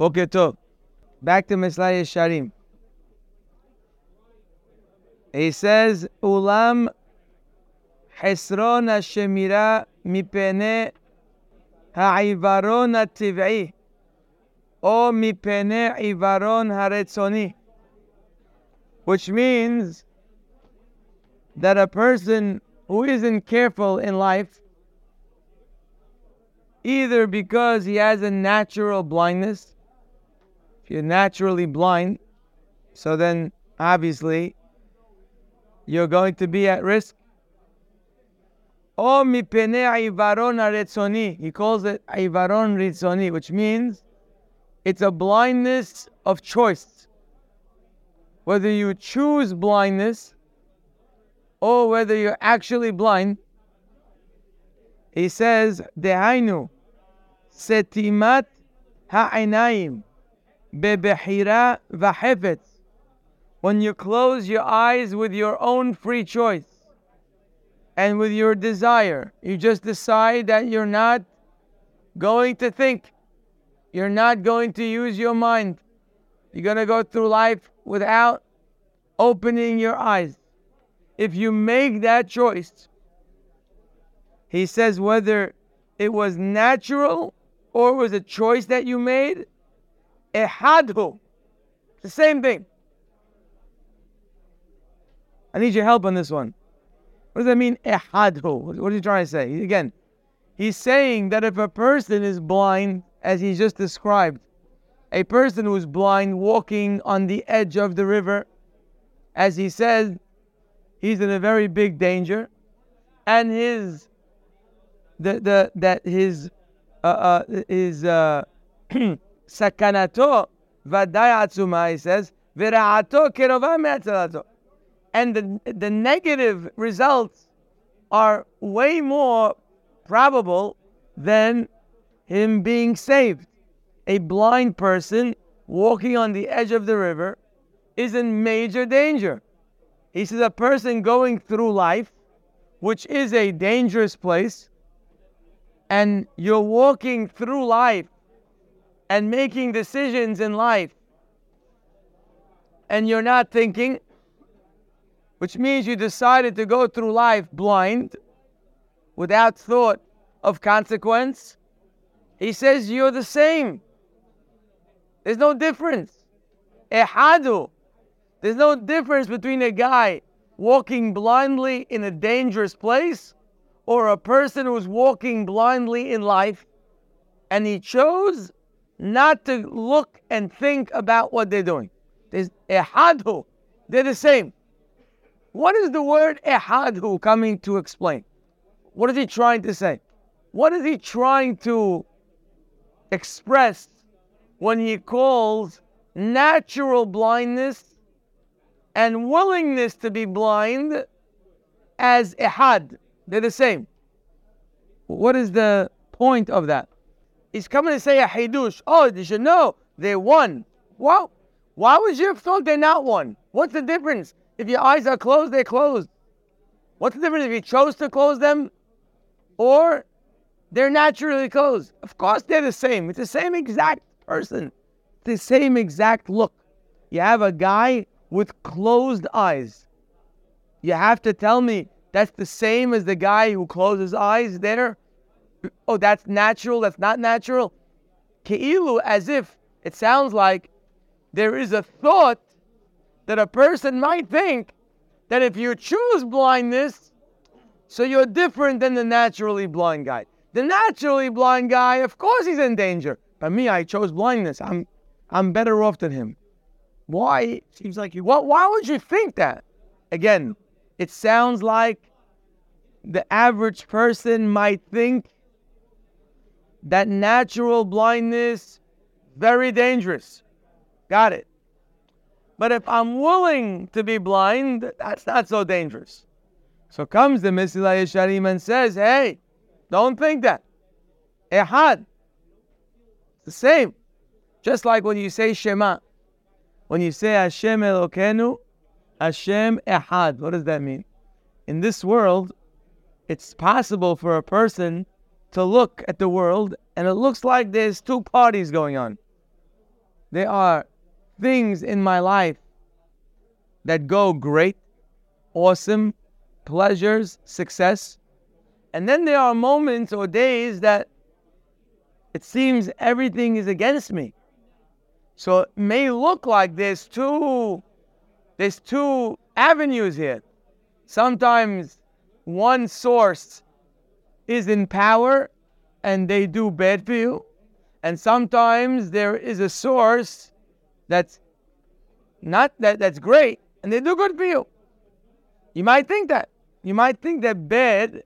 Okay, so back to Mesilat Yesharim. He says, Ulam Hesron Shemira Mipene Ha'ivaron Ativ'i O Mipene Ivaron Haretzoni. Which means that a person who isn't careful in life, either because he has a natural blindness you're naturally blind, so then obviously you're going to be at risk. Oh, Aretzoni. He calls it aivaron ritzoni, which means it's a blindness of choice. Whether you choose blindness or whether you're actually blind, he says, Dehainu, setimat ha'inayim, bebehira v'hefetz. When you close your eyes with your own free choice and with your desire, you just decide that you're not going to think. You're not going to use your mind. You're going to go through life without opening your eyes if you make that choice, he says whether it was natural or it was a choice that you made, ehadhu. The same thing. I need your help on this one. What does that mean, ehadhu? What are you trying to say? Again, he's saying that if a person is blind, as he just described, a person who's blind walking on the edge of the river, as he says, he's in a very big danger, and his the the that his uh, uh his uh sakanato vaday atzuma he says viraato kerova and the the negative results are way more probable than him being saved. A blind person walking on the edge of the river is in major danger. He says a person going through life, which is a dangerous place, and you're walking through life and making decisions in life, and you're not thinking, which means you decided to go through life blind, without thought of consequence. He says you're the same. There's no difference. Ehadu. There's no difference between a guy walking blindly in a dangerous place or a person who's walking blindly in life and he chose not to look and think about what they're doing. There's ehadhu. They're the same. What is the word ehadhu coming to explain? What is he trying to say? What is he trying to express when he calls natural blindness and willingness to be blind as ihad. They're the same. What is the point of that? He's coming to say a hidush. Oh, did you know they're one. Well, why would you have thought they're not one? What's the difference? If your eyes are closed, they're closed. What's the difference if you chose to close them or they're naturally closed? Of course, they're the same. It's the same exact person, the same exact look. You have a guy with closed eyes. You have to tell me that's the same as the guy who closes eyes there? Oh, that's natural, that's not natural? Ke'ilu, as if it sounds like there is a thought that a person might think that if you choose blindness, so you're different than the naturally blind guy. The naturally blind guy, of course, he's in danger. But me, I chose blindness. I'm, I'm better off than him. Why? Seems like you. What? Why would you think that? Again, it sounds like the average person might think that natural blindness very dangerous. Got it. But if I'm willing to be blind, that's not so dangerous. So comes the Mesilah Yesharim and says, hey, don't think that. Ehad. The same. Just like when you say Shema. When you say Hashem Elokeinu, Hashem Ehad, what does that mean? In this world, it's possible for a person to look at the world and it looks like there's two parties going on. there are things in my life that go great, awesome, pleasures, success. And then there are moments or days that it seems everything is against me. So it may look like there's two there's two avenues here. Sometimes one source is in power and they do bad for you. And sometimes there is a source that's not that that's great and they do good for you. You might think that. You might think that bad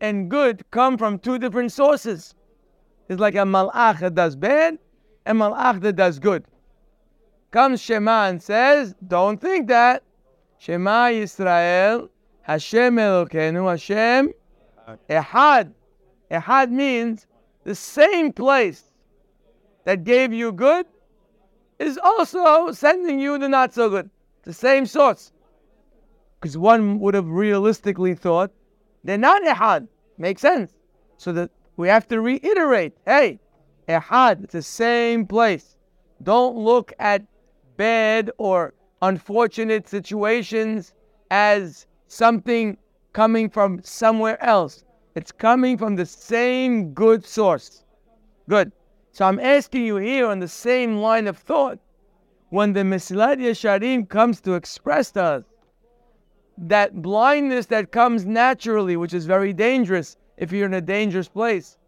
and good come from two different sources. It's like a malach that does bad and malach that does good. Comes Shema and says, don't think that. Shema Yisrael, Hashem Elokeinu, Hashem Ehad. Ehad means the same place that gave you good is also sending you the not so good. The same source. Because one would have realistically thought they're not Ehad. Makes sense. So that we have to reiterate hey, Ehad, it's the same place. Don't look at bad or unfortunate situations as something coming from somewhere else. It's coming from the same good source. Good. So I'm asking you here on the same line of thought, when the Mesilat Yesharim comes to express to us that blindness that comes naturally, which is very dangerous if you're in a dangerous place,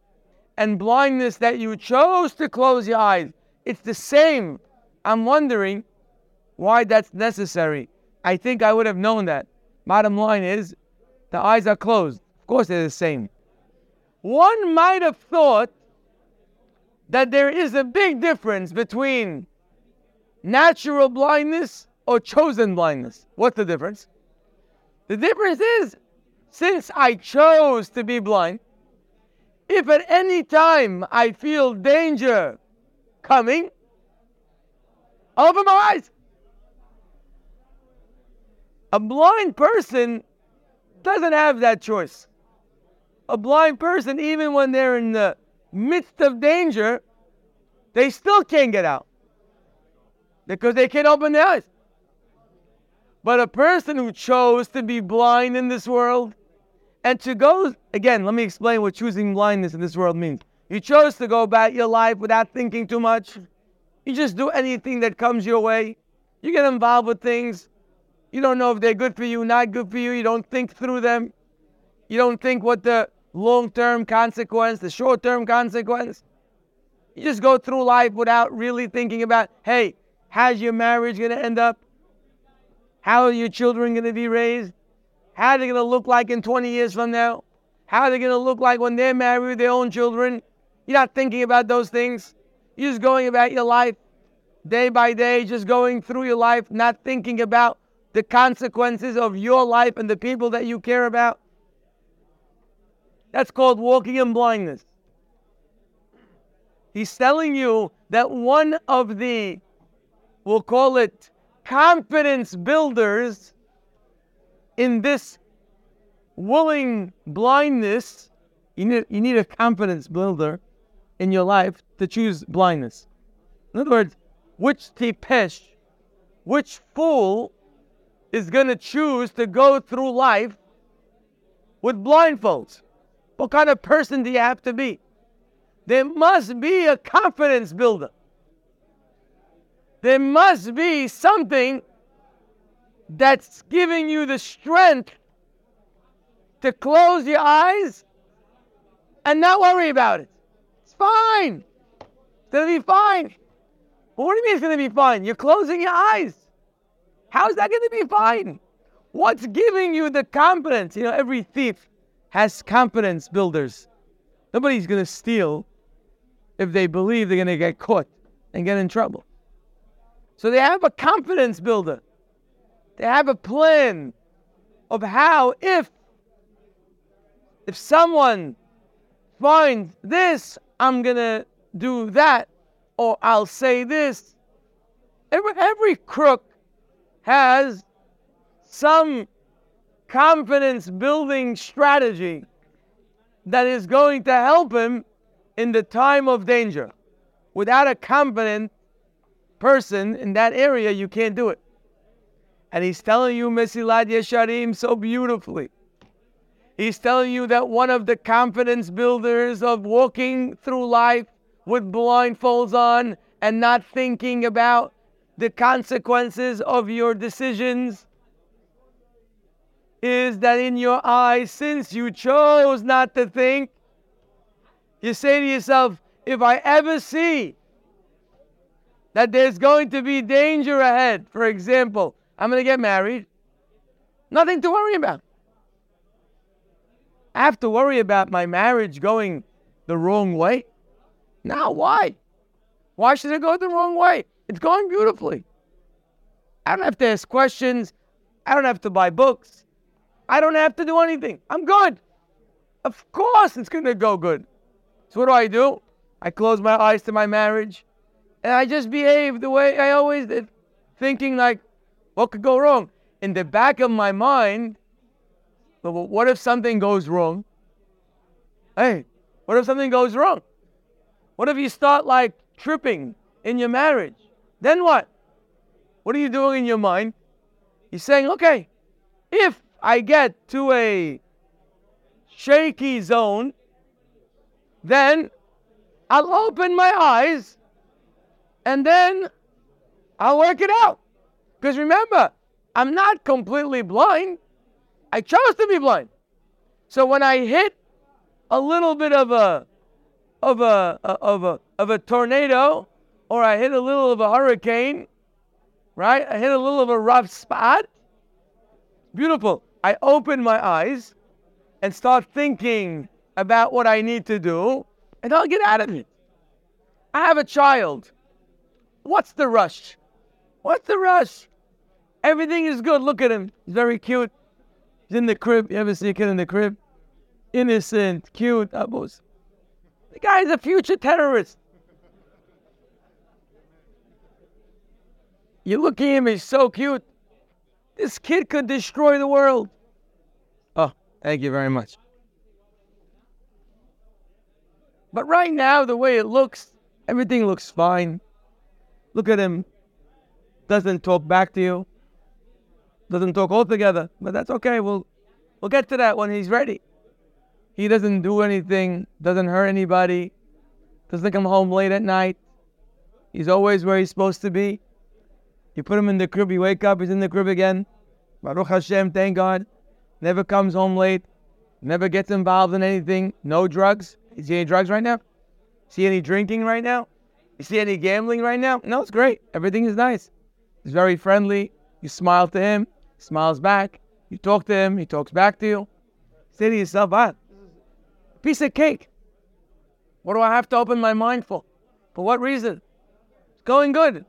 and blindness that you chose to close your eyes, it's the same. I'm wondering why that's necessary. I think I would have known that. Bottom line is, the eyes are closed. Of course, they're the same. One might have thought that there is a big difference between natural blindness or chosen blindness. What's the difference? The difference is, since I chose to be blind, if at any time I feel danger coming, open my eyes. A blind person doesn't have that choice. A blind person, even when they're in the midst of danger, they still can't get out because they can't open their eyes. But a person who chose to be blind in this world and to go, again, let me explain what choosing blindness in this world means. You chose to go about your life without thinking too much. You just do anything that comes your way. You get involved with things you don't know if they're good for you, not good for you. You don't think through them. You don't think what the long term consequence, the short term consequence. You just go through life without really thinking about, hey, how's your marriage going to end up? How are your children going to be raised? How are they going to look like in 20 years from now? How are they going to look like when they're married with their own children? You're not thinking about those things. You're just going about your life day by day, just going through your life, not thinking about the consequences of your life and the people that you care about. That's called walking in blindness. He's telling you that one of the, we'll call it confidence builders in this willing blindness, you need, you need a confidence builder in your life to choose blindness. In other words, which tipesh, which fool is going to choose to go through life with blindfolds? What kind of person do you have to be? There must be a confidence builder. There must be something that's giving you the strength to close your eyes and not worry about it. It's fine. It's going to be fine. But what do you mean it's going to be fine? You're closing your eyes. How's that going to be fine? What's giving you the confidence? You know, every thief has confidence builders. Nobody's going to steal if they believe they're going to get caught and get in trouble. So they have a confidence builder. They have a plan of how if if someone finds this, I'm going to do that or I'll say this. Every, every crook has some confidence building strategy that is going to help him in the time of danger. Without a confident person in that area, you can't do it. And he's telling you Mesilat Yesharim so beautifully. He's telling you that one of the confidence builders of walking through life with blindfolds on and not thinking about the consequences of your decisions is that in your eyes, since you chose not to think, you say to yourself, if I ever see that there's going to be danger ahead, for example, I'm going to get married, nothing to worry about. I have to worry about my marriage going the wrong way. Now, why? Why should it go the wrong way? It's going beautifully. I don't have to ask questions. I don't have to buy books. I don't have to do anything. I'm good. Of course, it's going to go good. So, what do I do? I close my eyes to my marriage and I just behave the way I always did, thinking like, what could go wrong? In the back of my mind, but what if something goes wrong? Hey, what if something goes wrong? What if you start like tripping in your marriage? Then what? What are you doing in your mind? You're saying, okay, if I get to a shaky zone, then I'll open my eyes and then I'll work it out. Because remember, I'm not completely blind. I chose to be blind. So when I hit a little bit of a of a of a of a tornado or I hit a little of a hurricane, right? I hit a little of a rough spot. Beautiful. I open my eyes and start thinking about what I need to do, and I'll get out of it. I have a child. What's the rush? What's the rush? Everything is good. Look at him. He's very cute. He's in the crib. You ever see a kid in the crib? Innocent, cute. Abos. The guy's a future terrorist. You look at him, he's so cute. This kid could destroy the world. Oh, thank you very much. But right now, the way it looks, everything looks fine. Look at him. Doesn't talk back to you doesn't talk altogether, but that's okay. We'll we'll get to that when he's ready. He doesn't do anything, doesn't hurt anybody, doesn't come home late at night. He's always where he's supposed to be. You put him in the crib, you wake up, he's in the crib again. Baruch Hashem, thank God. Never comes home late, never gets involved in anything. No drugs. Is he any drugs right now? See any drinking right now? You see any gambling right now? No, it's great. Everything is nice. He's very friendly. You smile to him he smiles back. You talk to him, he talks back to you. Say to yourself, ah, piece of cake. What do I have to open my mind for? For what reason? It's going good.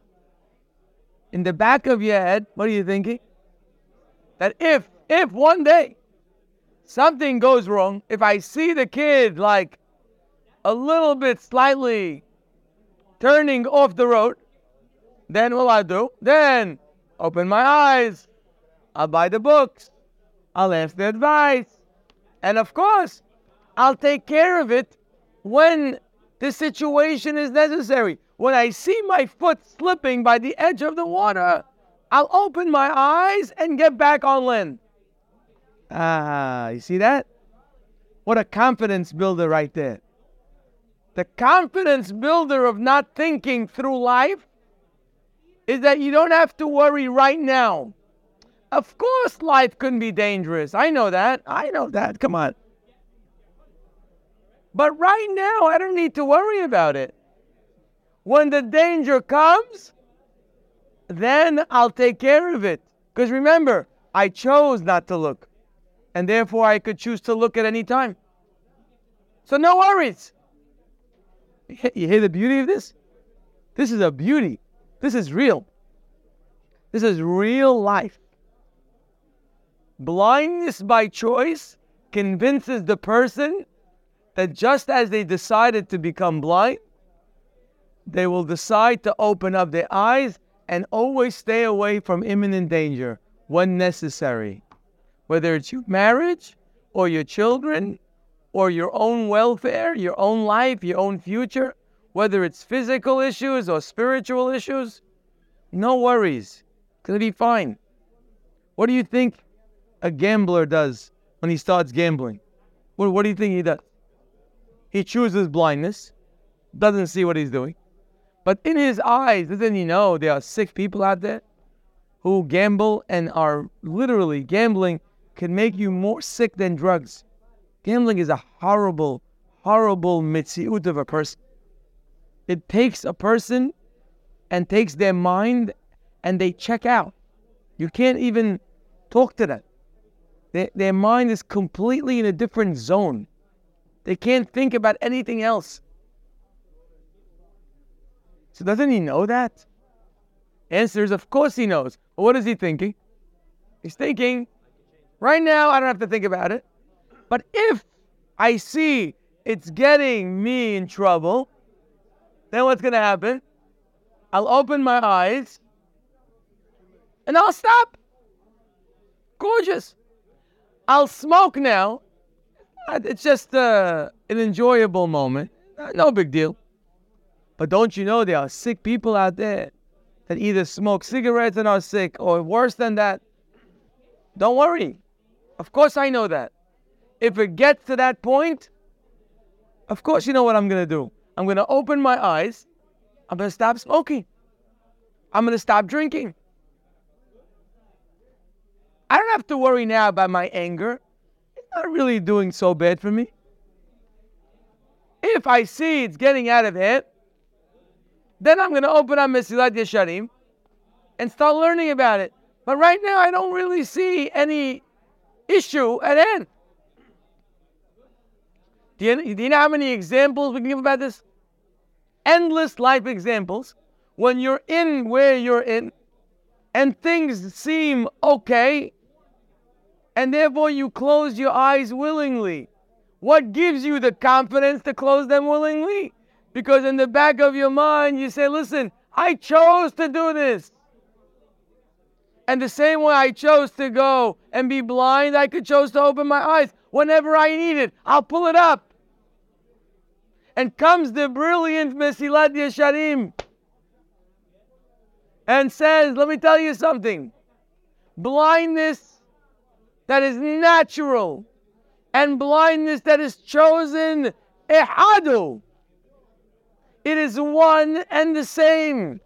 In the back of your head, what are you thinking? That if, if one day something goes wrong, if I see the kid like a little bit slightly turning off the road, then what I do? Then open my eyes, I'll buy the books. I'll ask the advice. And of course, I'll take care of it when the situation is necessary. When I see my foot slipping by the edge of the water, I'll open my eyes and get back on land. Ah, you see that? What a confidence builder right there. The confidence builder of not thinking through life is that you don't have to worry right now of course, life can be dangerous. I know that. I know that. Come on. But right now, I don't need to worry about it. When the danger comes, then I'll take care of it. Because remember, I chose not to look. And therefore, I could choose to look at any time. So, no worries. You hear the beauty of this? This is a beauty. This is real. This is real life. Blindness by choice convinces the person that just as they decided to become blind, they will decide to open up their eyes and always stay away from imminent danger when necessary. Whether it's your marriage or your children or your own welfare, your own life, your own future, whether it's physical issues or spiritual issues, No worries. Gonna be fine. What do you think a gambler does when he starts gambling? What, what do you think he does? He chooses blindness, doesn't see what he's doing. But in his eyes, doesn't he know there are sick people out there who gamble and are literally gambling can make you more sick than drugs. Gambling is a horrible, horrible mitziut of a person. It takes a person and takes their mind and they check out. You can't even talk to them. Their, their mind is completely in a different zone. They can't think about anything else. So doesn't he know that? Answer is, of course he knows. But what is he thinking? He's thinking, right now I don't have to think about it. But if I see it's getting me in trouble, then what's going to happen? I'll open my eyes and I'll stop. Gorgeous. I'll smoke now. It's just uh, an enjoyable moment. No big deal. But don't you know there are sick people out there that either smoke cigarettes and are sick or worse than that? Don't worry. Of course, I know that. If it gets to that point, of course, you know what I'm going to do. I'm going to open my eyes. I'm going to stop smoking. I'm going to stop drinking. I don't have to worry now about my anger. It's not really doing so bad for me. If I see it's getting out of hand, then I'm going to open up Mesilat Yesharim and start learning about it. But right now, I don't really see any issue at hand. Do you, do you know how many examples we can give about this? Endless life examples. When you're in where you're in and things seem okay, and therefore you close your eyes willingly. What gives you the confidence to close them willingly? Because in the back of your mind, you say, listen, I chose to do this. And the same way I chose to go and be blind, I could chose to open my eyes whenever I need it. I'll pull it up. And comes the brilliant Mesilat Yesharim and says, let me tell you something. Blindness that is natural and blindness that is chosen, ehadu. It is one and the same.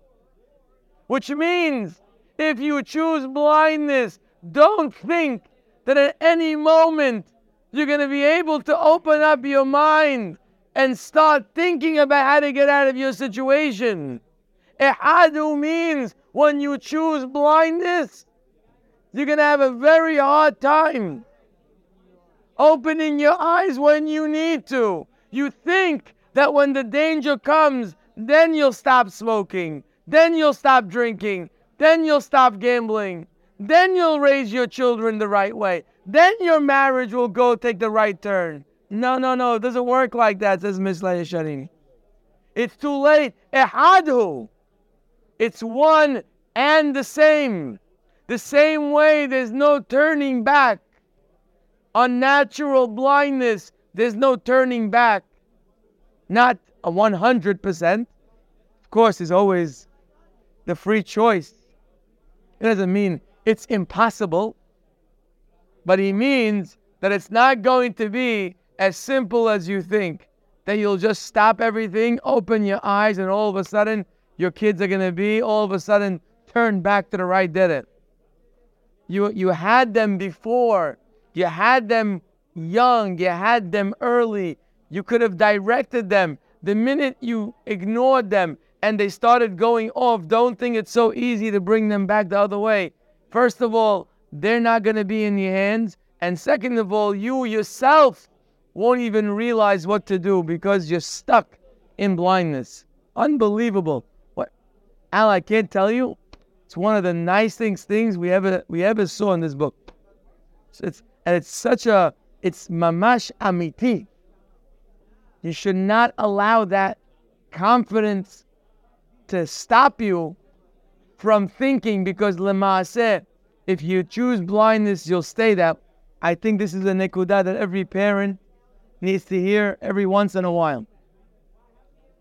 Which means if you choose blindness, don't think that at any moment you're going to be able to open up your mind and start thinking about how to get out of your situation. Ehadu means when you choose blindness, you're going to have a very hard time opening your eyes when you need to. You think that when the danger comes, then you'll stop smoking, then you'll stop drinking, then you'll stop gambling. Then you'll raise your children the right way. Then your marriage will go take the right turn. No, no, no. It doesn't work like that, says Ms. Sharini. It's too late. Ehadhu. It's one and the same. The same way there's no turning back. Unnatural blindness, there's no turning back. Not a 100%. Of course, there's always the free choice. It doesn't mean it's impossible, but he means that it's not going to be as simple as you think. That you'll just stop everything, open your eyes, and all of a sudden your kids are going to be all of a sudden turned back to the right did it? You, you had them before, you had them young, you had them early, you could have directed them. The minute you ignored them, and they started going off, don't think it's so easy to bring them back the other way. First of all, they're not going to be in your hands. And second of all, you yourself won't even realize what to do because you're stuck in blindness. Unbelievable. What Al, I can't tell you. It's one of the nicest things we ever we ever saw in this book. It's and it's such a it's mamash amiti. You should not allow that confidence to stop you from thinking because said, if you choose blindness, you'll stay that. I think this is a nekudah that every parent needs to hear every once in a while.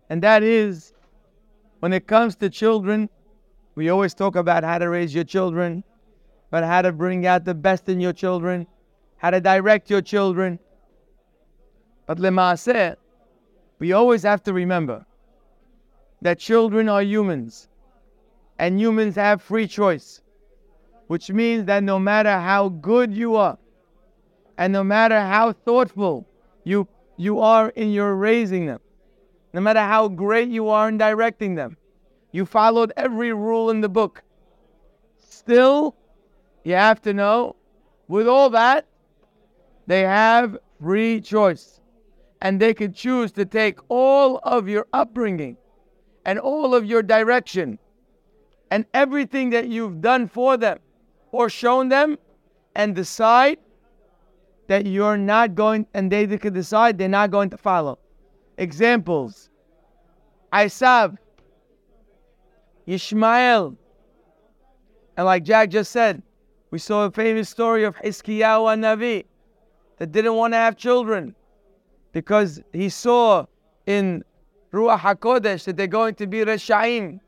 And that is when it comes to children, We always talk about how to raise your children, but how to bring out the best in your children, how to direct your children. But lemaaseh, we always have to remember that children are humans, and humans have free choice, which means that no matter how good you are, and no matter how thoughtful you you are in your raising them, no matter how great you are in directing them, you followed every rule in the book. Still, you have to know, with all that, they have free choice. And they could choose to take all of your upbringing and all of your direction and everything that you've done for them or shown them and decide that you're not going, and they can decide they're not going to follow. Examples. Isav, Ishmael, and like Jack just said, we saw a famous story of Hiskiyahu and Navi that didn't want to have children because he saw in Ruach HaKodesh that they're going to be Reshaim.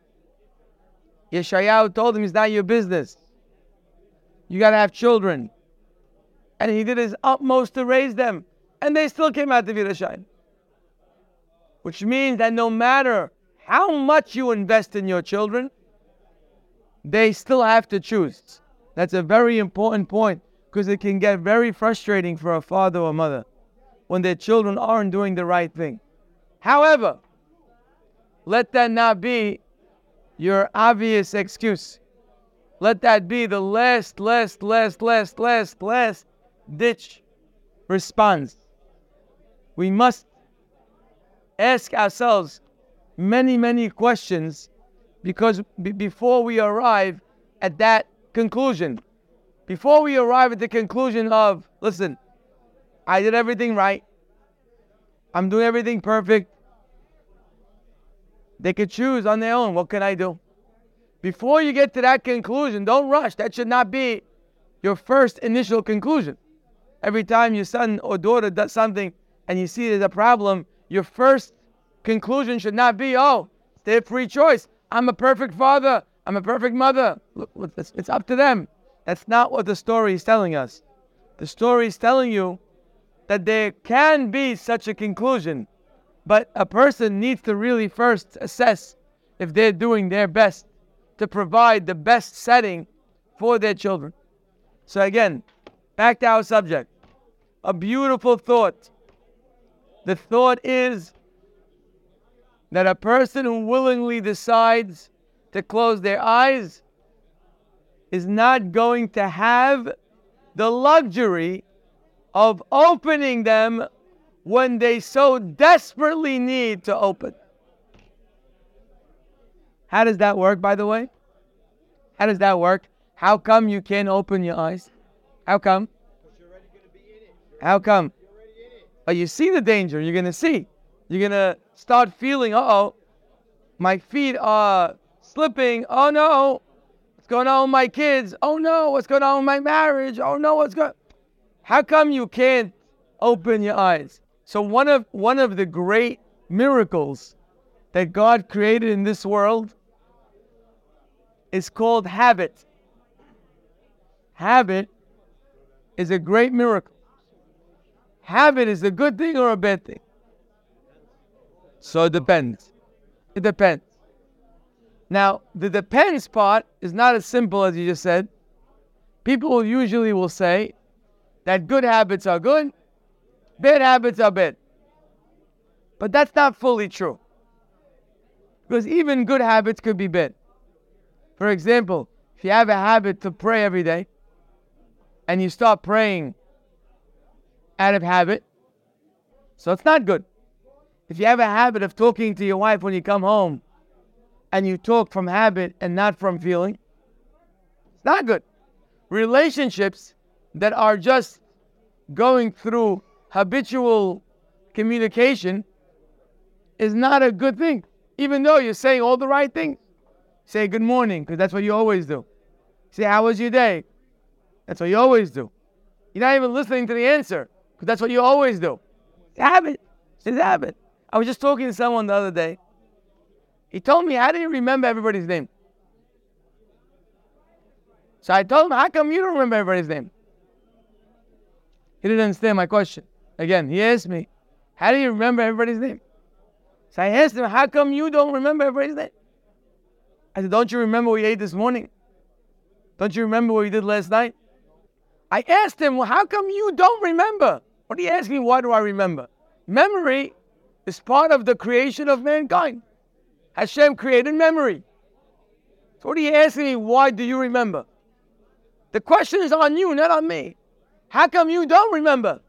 Yeshayahu told him it's not your business. You got to have children. And he did his utmost to raise them. And they still came out to be Reshaim. Which means that no matter how much you invest in your children, they still have to choose. That's a very important point because it can get very frustrating for a father or mother when their children aren't doing the right thing. However, let that not be your obvious excuse. Let that be the last, last, last, last, last, last ditch response. We must ask ourselves many, many questions because b- before we arrive at that conclusion, before we arrive at the conclusion of, listen, I did everything right, I'm doing everything perfect, they could choose on their own. What can I do? Before you get to that conclusion, don't rush. That should not be your first initial conclusion. Every time your son or daughter does something and you see there's a problem, your first conclusion should not be, oh, they have free choice. I'm a perfect father. I'm a perfect mother. Look, it's up to them. That's not what the story is telling us. The story is telling you that there can be such a conclusion, but a person needs to really first assess if they're doing their best to provide the best setting for their children. So, again, back to our subject. A beautiful thought. The thought is that a person who willingly decides to close their eyes is not going to have the luxury of opening them when they so desperately need to open. How does that work, by the way? How does that work? How come you can't open your eyes? How come? How come? Oh, you see the danger. You're going to see. You're going to start feeling, uh oh, my feet are slipping. Oh no, what's going on with my kids? Oh no, what's going on with my marriage? Oh no, what's going How come you can't open your eyes? So one of one of the great miracles that God created in this world is called habit. Habit is a great miracle. Habit is a good thing or a bad thing? So it depends. It depends. Now, the depends part is not as simple as you just said. People usually will say that good habits are good, bad habits are bad. But that's not fully true. Because even good habits could be bad. For example, if you have a habit to pray every day and you start praying out of habit, so it's not good. If you have a habit of talking to your wife when you come home and you talk from habit and not from feeling, it's not good. Relationships that are just going through habitual communication is not a good thing, even though you're saying all the right things. Say good morning, because that's what you always do. Say, how was your day? That's what you always do. You're not even listening to the answer, because that's what you always do. It's habit. It's habit. I was just talking to someone the other day. He told me, How do you remember everybody's name? So I told him, how come you don't remember everybody's name? He didn't understand my question. Again, he asked me, how do you remember everybody's name? So I asked him, how come you don't remember everybody's name? I said, don't you remember what you ate this morning? Don't you remember what you did last night? I asked him, well, how come you don't remember? What are you asking? Why do I remember? Memory is part of the creation of mankind. Hashem created memory. So what are you asking me? Why do you remember? The question is on you, not on me. How come you don't remember?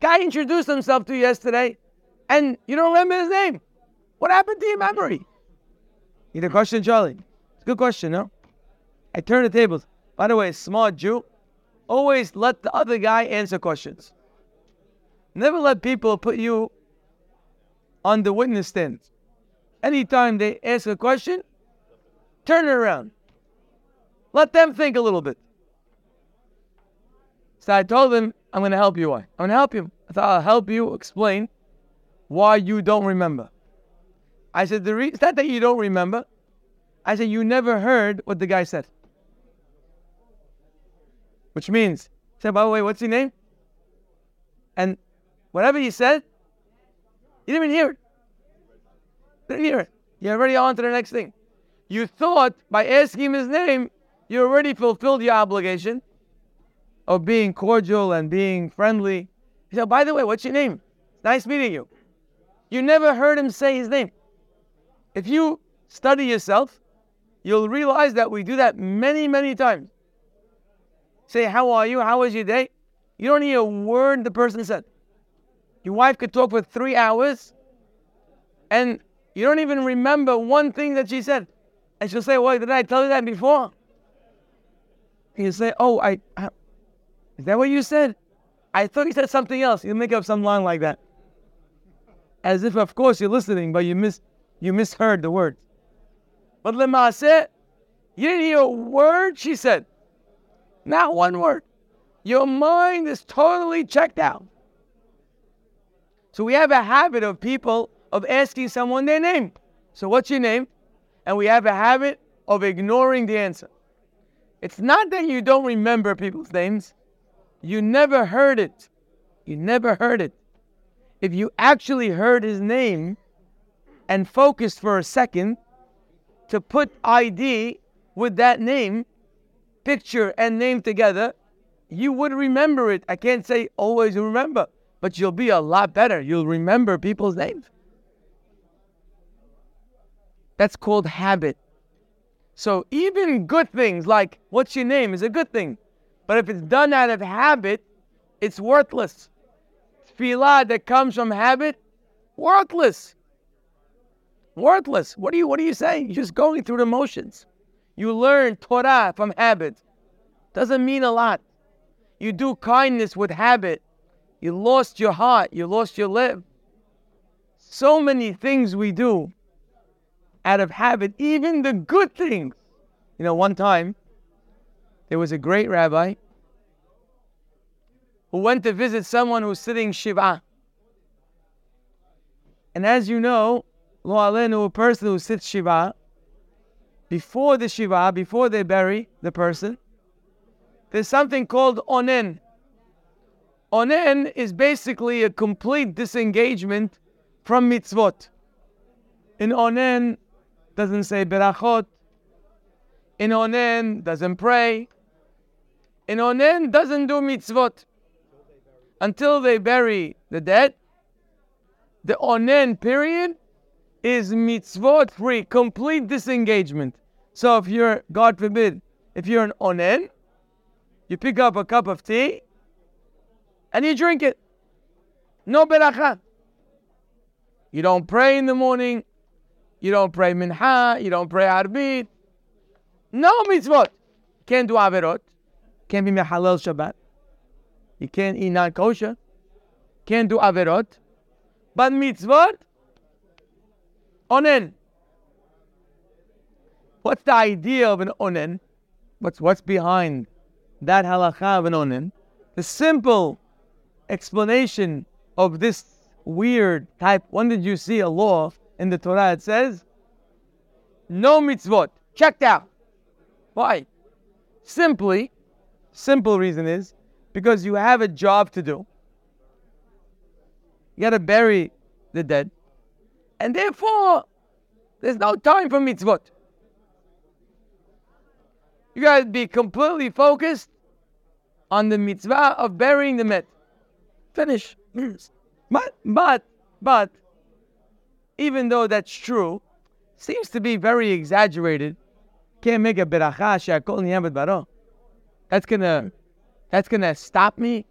Guy introduced himself to you yesterday, and you don't remember his name. What happened to your memory? You the question, Charlie? It's a good question, no? I turn the tables. By the way, smart Jew, always let the other guy answer questions. Never let people put you on the witness stand. Anytime they ask a question, turn it around. Let them think a little bit. So I told him, I'm going to help you. Why? I'm going to help you. I thought I'll help you explain why you don't remember. I said, the re- it's not that you don't remember. I said, you never heard what the guy said. Which means, said by the way, what's your name? And whatever he said, you didn't even hear it. Didn't hear it. You're already on to the next thing. You thought by asking him his name, you already fulfilled your obligation of being cordial and being friendly. He said, By the way, what's your name? Nice meeting you. You never heard him say his name. If you study yourself, you'll realize that we do that many, many times. Say, How are you? How was your day? You don't hear a word the person said. Your wife could talk for three hours and you don't even remember one thing that she said. And she'll say, Well, did I tell you that before? And you say, Oh, I, I is that what you said? I thought you said something else. You make up some line like that. As if, of course, you're listening, but you mis you misheard the words. But said, you didn't hear a word she said. Not one word. Your mind is totally checked out. So we have a habit of people of asking someone their name. So what's your name? And we have a habit of ignoring the answer. It's not that you don't remember people's names. You never heard it. You never heard it. If you actually heard his name and focused for a second to put ID with that name, picture and name together, you would remember it. I can't say always remember, but you'll be a lot better. You'll remember people's names. That's called habit. So even good things like what's your name is a good thing. But if it's done out of habit, it's worthless. Tefillah that comes from habit, worthless. Worthless. What are you what are you saying? You're just going through the motions. You learn Torah from habit. Doesn't mean a lot. You do kindness with habit. You lost your heart. You lost your lip. So many things we do out of habit, even the good things. You know, one time there was a great rabbi who went to visit someone who's sitting Shiva. And as you know, Lo Alenu, a person who sits Shiva, before the Shiva, before they bury the person, there's something called Onen. Onen is basically a complete disengagement from mitzvot. In Onen, doesn't say berachot. In Onen, doesn't pray. In Onen, doesn't do mitzvot until they bury the dead. The onen period is mitzvot free, complete disengagement. So if you're, God forbid, if you're an onen, you pick up a cup of tea and you drink it. No beracha. You don't pray in the morning. You don't pray mincha. You don't pray arbit. No mitzvot. Can't do averot. Can't be mehalel Shabbat. You can't eat non kosher. Can't do averot. But mitzvot, onen. What's the idea of an onen? What's, what's behind that halacha of an onen? The simple explanation of this weird type. When did you see a law in the Torah? It says, no mitzvot. Checked out. Why? Simply, simple reason is because you have a job to do. You got to bury the dead. And therefore, there's no time for mitzvot. You got to be completely focused on the mitzvah of burying the met. Finish. But, but, but, even though that's true, seems to be very exaggerated. Can't make a beracha she'akol nihyeh bidvaro. That's gonna, that's gonna stop me.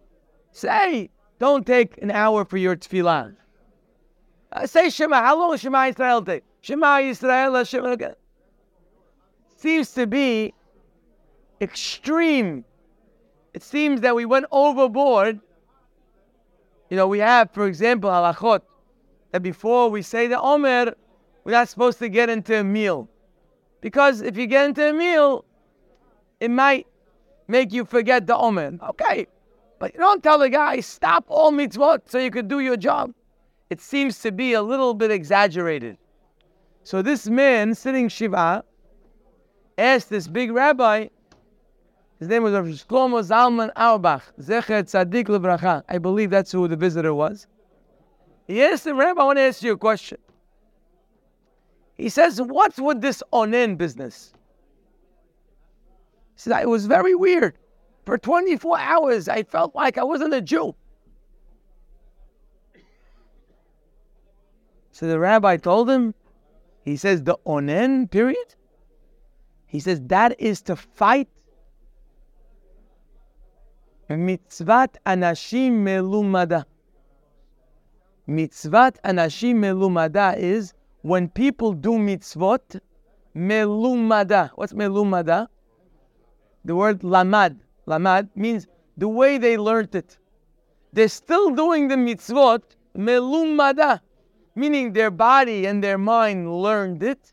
Say, don't take an hour for your tefillah. Uh, say Shema. How long Shema Yisrael take? Shema Yisrael, Shema. Seems to be extreme. It seems that we went overboard. You know, we have, for example, halachot, that before we say the Omer, we're not supposed to get into a meal. Because if you get into a meal, it might make you forget the Omer. Okay. But you don't tell the guy, stop all mitzvot so you could do your job. It seems to be a little bit exaggerated. So this man sitting Shiva asked this big rabbi, his name was Shlomo Zalman Auerbach, Zecher Tzadik Levracha. I believe that's who the visitor was. He asked him, Rabbi, I want to ask you a question. He says, What's with this onen business? Said, It was very weird. For 24 hours, I felt like I wasn't a Jew. So the rabbi told him, he says, the onen period? He says, that is to fight mitzvat anashim melumada. Mitzvat anashim melumada is when people do mitzvot, melumada. What's melumada? The word lamad. Lamad means the way they learned it. They're still doing the mitzvot, melumada, meaning their body and their mind learned it.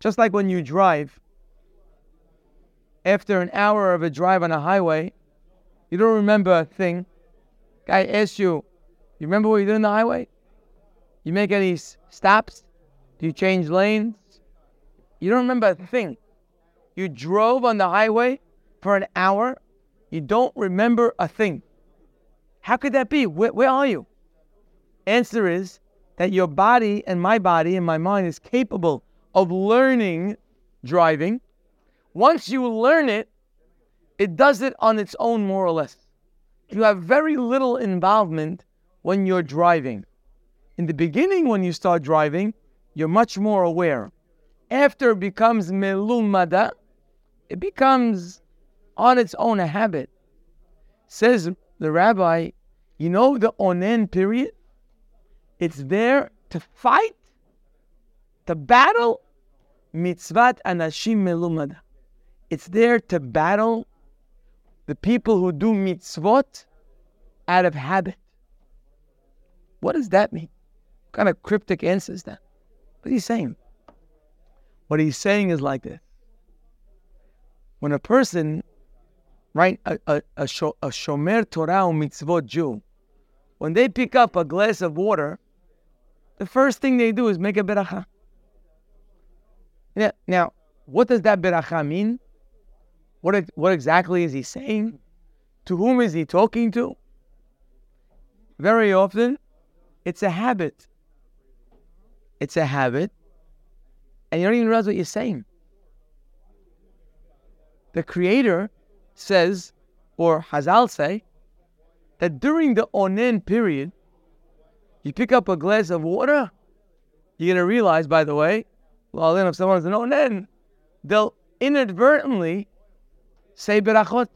Just like when you drive, after an hour of a drive on a highway, you don't remember a thing. Guy asks you, you remember what you did on the highway? You make any stops? Do you change lanes? You don't remember a thing. You drove on the highway for an hour. You don't remember a thing. How could that be? Where, where are you? Answer is that your body and my body and my mind is capable of learning driving. Once you learn it, it does it on its own, more or less. You have very little involvement when you're driving. In the beginning, when you start driving, you're much more aware. After it becomes melumada, it becomes on its own a habit. Says the rabbi, you know the onen period? It's there to fight, to battle mitzvat anashim melumada. It's there to battle the people who do mitzvot out of habit. What does that mean? What kind of cryptic answer is that? What he's saying? What he's saying is like this. When a person, right, a, a, a, a shomer Torah or mitzvot Jew, when they pick up a glass of water, the first thing they do is make a beracha. Yeah, now, what does that beracha mean? What, what exactly is he saying? To whom is he talking to? Very often, it's a habit. It's a habit, and you don't even realize what you're saying. The Creator says, or Hazal say, that during the onen period, you pick up a glass of water, you're going to realize, by the way, well, then if someone's an onen, they'll inadvertently say berachot.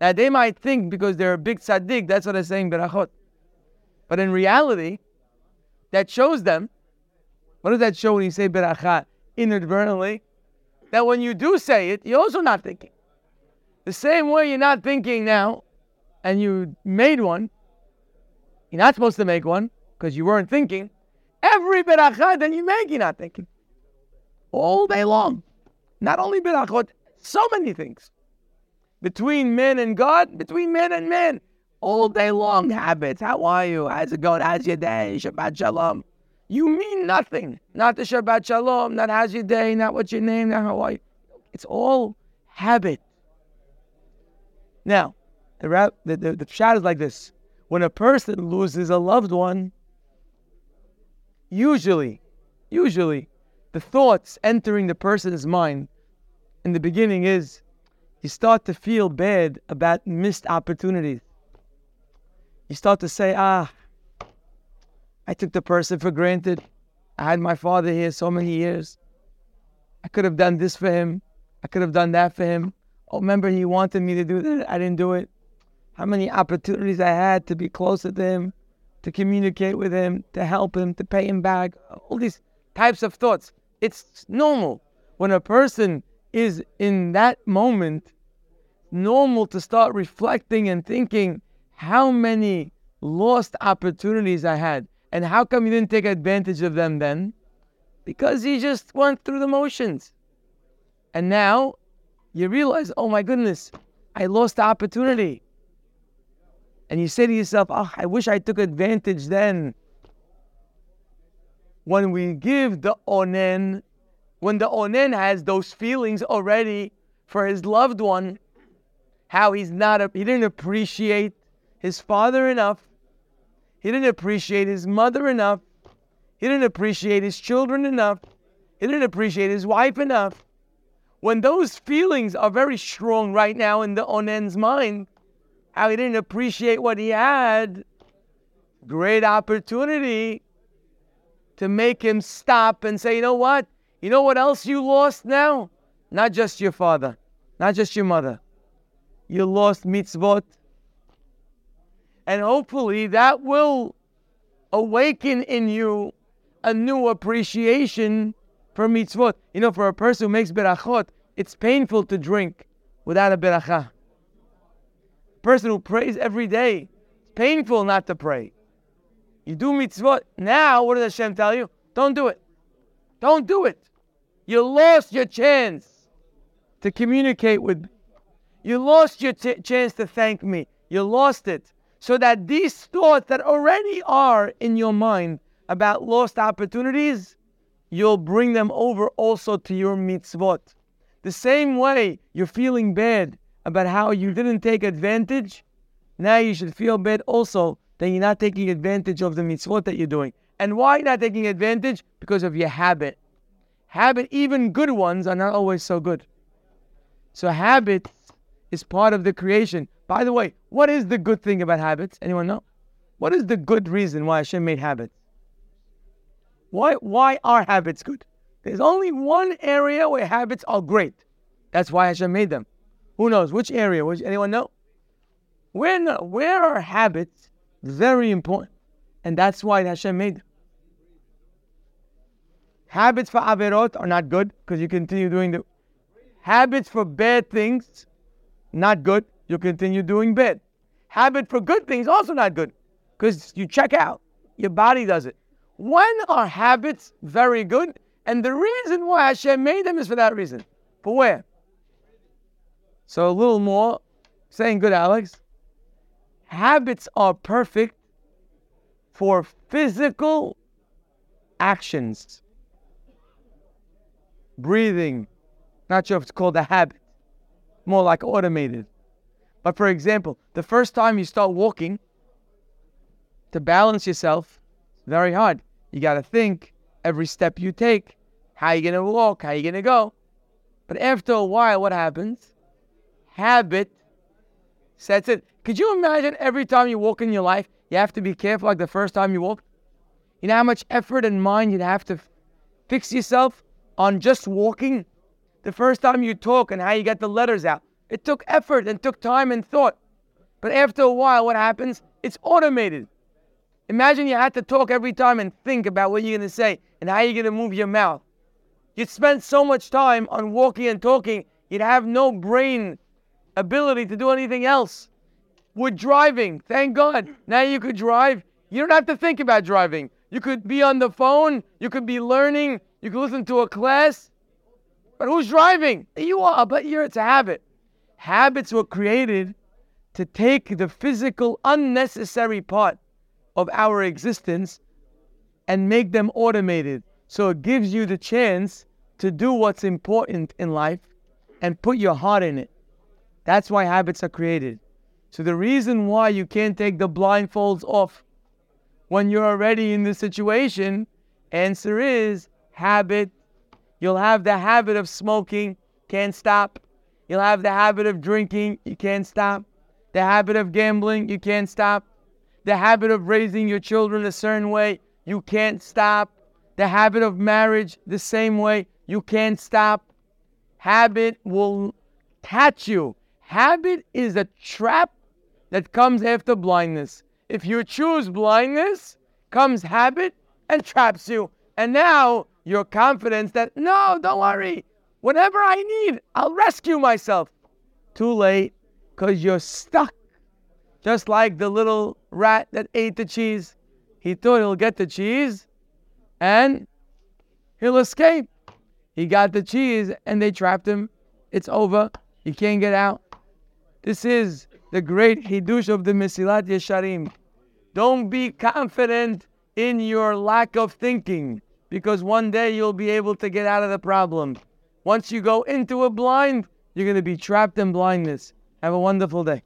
Now they might think because they're a big tzaddik, that's what they're saying berachot. But in reality, that shows them, what does that show when you say berachot inadvertently? That when you do say it, you're also not thinking. The same way you're not thinking now, and you made one, you're not supposed to make one because you weren't thinking. Every berachot that you make, you're not thinking. All day long. Not only berachot, so many things. Between men and God, between men and men. All day long habits. How are you? How's it going? How's your day? Shabbat Shalom. You mean nothing. Not the Shabbat Shalom, not how's your day, not what's your name, not how are you. It's all habit. Now, the, the, the, the is like this. When a person loses a loved one, usually, usually, the thoughts entering the person's mind in the beginning is you start to feel bad about missed opportunities. You start to say, ah, I took the person for granted. I had my father here so many years. I could have done this for him. I could have done that for him. Oh, remember, he wanted me to do that. I didn't do it. How many opportunities I had to be closer to him, to communicate with him, to help him, to pay him back. All these types of thoughts. It's normal. When a person is in that moment, normal to start reflecting and thinking how many lost opportunities I had. And how come you didn't take advantage of them then? Because you just went through the motions. And now you realize, oh my goodness, I lost the opportunity. And you say to yourself, oh, I wish I took advantage then. When we give the onen, when the onen has those feelings already for his loved one, how he's not, he didn't appreciate his father enough, he didn't appreciate his mother enough, he didn't appreciate his children enough, he didn't appreciate his wife enough when those feelings are very strong right now in the onen's mind, how he didn't appreciate what he had, great opportunity to make him stop and say, you know what? You know what else you lost now? Not just your father, not just your mother. You lost mitzvot. And hopefully that will awaken in you a new appreciation for mitzvot. You know, for a person who makes berachot, it's painful to drink without a beracha. A person who prays every day, it's painful not to pray. You do mitzvot. Now, what does Hashem tell you? Don't do it. Don't do it. You lost your chance to communicate with me. You lost your t- chance to thank me. You lost it. So that these thoughts that already are in your mind about lost opportunities, you'll bring them over also to your mitzvot. The same way you're feeling bad about how you didn't take advantage, now you should feel bad also that you're not taking advantage of the mitzvot that you're doing. And why not taking advantage? Because of your habit. Habit, even good ones, are not always so good. So habit is part of the creation. By the way, what is the good thing about habits? Anyone know? What is the good reason why Hashem made habits? Why, why are habits good? There's only one area where habits are great. That's why Hashem made them. Who knows? Which area? Which, anyone know? Where, where are habits very important? And that's why Hashem made them. Habits for averot are not good because you continue doing the habits for bad things, not good. You continue doing bad. Habit for good things also not good because you check out. Your body does it. When are habits very good? And the reason why Hashem made them is for that reason. For where? So a little more, saying good, Alex. Habits are perfect for physical actions. Breathing, not sure if it's called a habit, more like automated. But for example, the first time you start walking, to balance yourself, very hard. You got to think, every step you take. How you gonna walk? How you gonna go? But after a while, what happens? Habit sets it. Could you imagine every time you walk in your life, you have to be careful like the first time you walk? You know how much effort and mind you'd have to fix yourself on just walking? The first time you talk and how you get the letters out. It took effort and took time and thought. But after a while, what happens? It's automated. Imagine you had to talk every time and think about what you're going to say and how you're going to move your mouth. You'd spend so much time on walking and talking, you'd have no brain ability to do anything else. With driving, thank God, now you could drive. You don't have to think about driving. You could be on the phone, you could be learning, you could listen to a class. But who's driving? You are, but you're, it's a habit. Habits were created to take the physical, unnecessary part of our existence and make them automated. So it gives you the chance to do what's important in life and put your heart in it. That's why habits are created. So the reason why you can't take the blindfolds off when you're already in the situation, answer is habit. You'll have the habit of smoking, can't stop. You'll have the habit of drinking, you can't stop. The habit of gambling, you can't stop. The habit of raising your children a certain way, you can't stop. The habit of marriage, the same way, you can't stop. Habit will catch you. Habit is a trap that comes after blindness. If you choose blindness, comes habit and traps you. And now your confidence that, no, don't worry, whatever I need, I'll rescue myself. Too late, because you're stuck. Just like the little rat that ate the cheese. He thought he'll get the cheese and he'll escape. He got the cheese and they trapped him. It's over. He can't get out. This is the great Hidush of the Mesilat Yesharim. Don't be confident in your lack of thinking because one day you'll be able to get out of the problem. Once you go into a blind, you're going to be trapped in blindness. Have a wonderful day.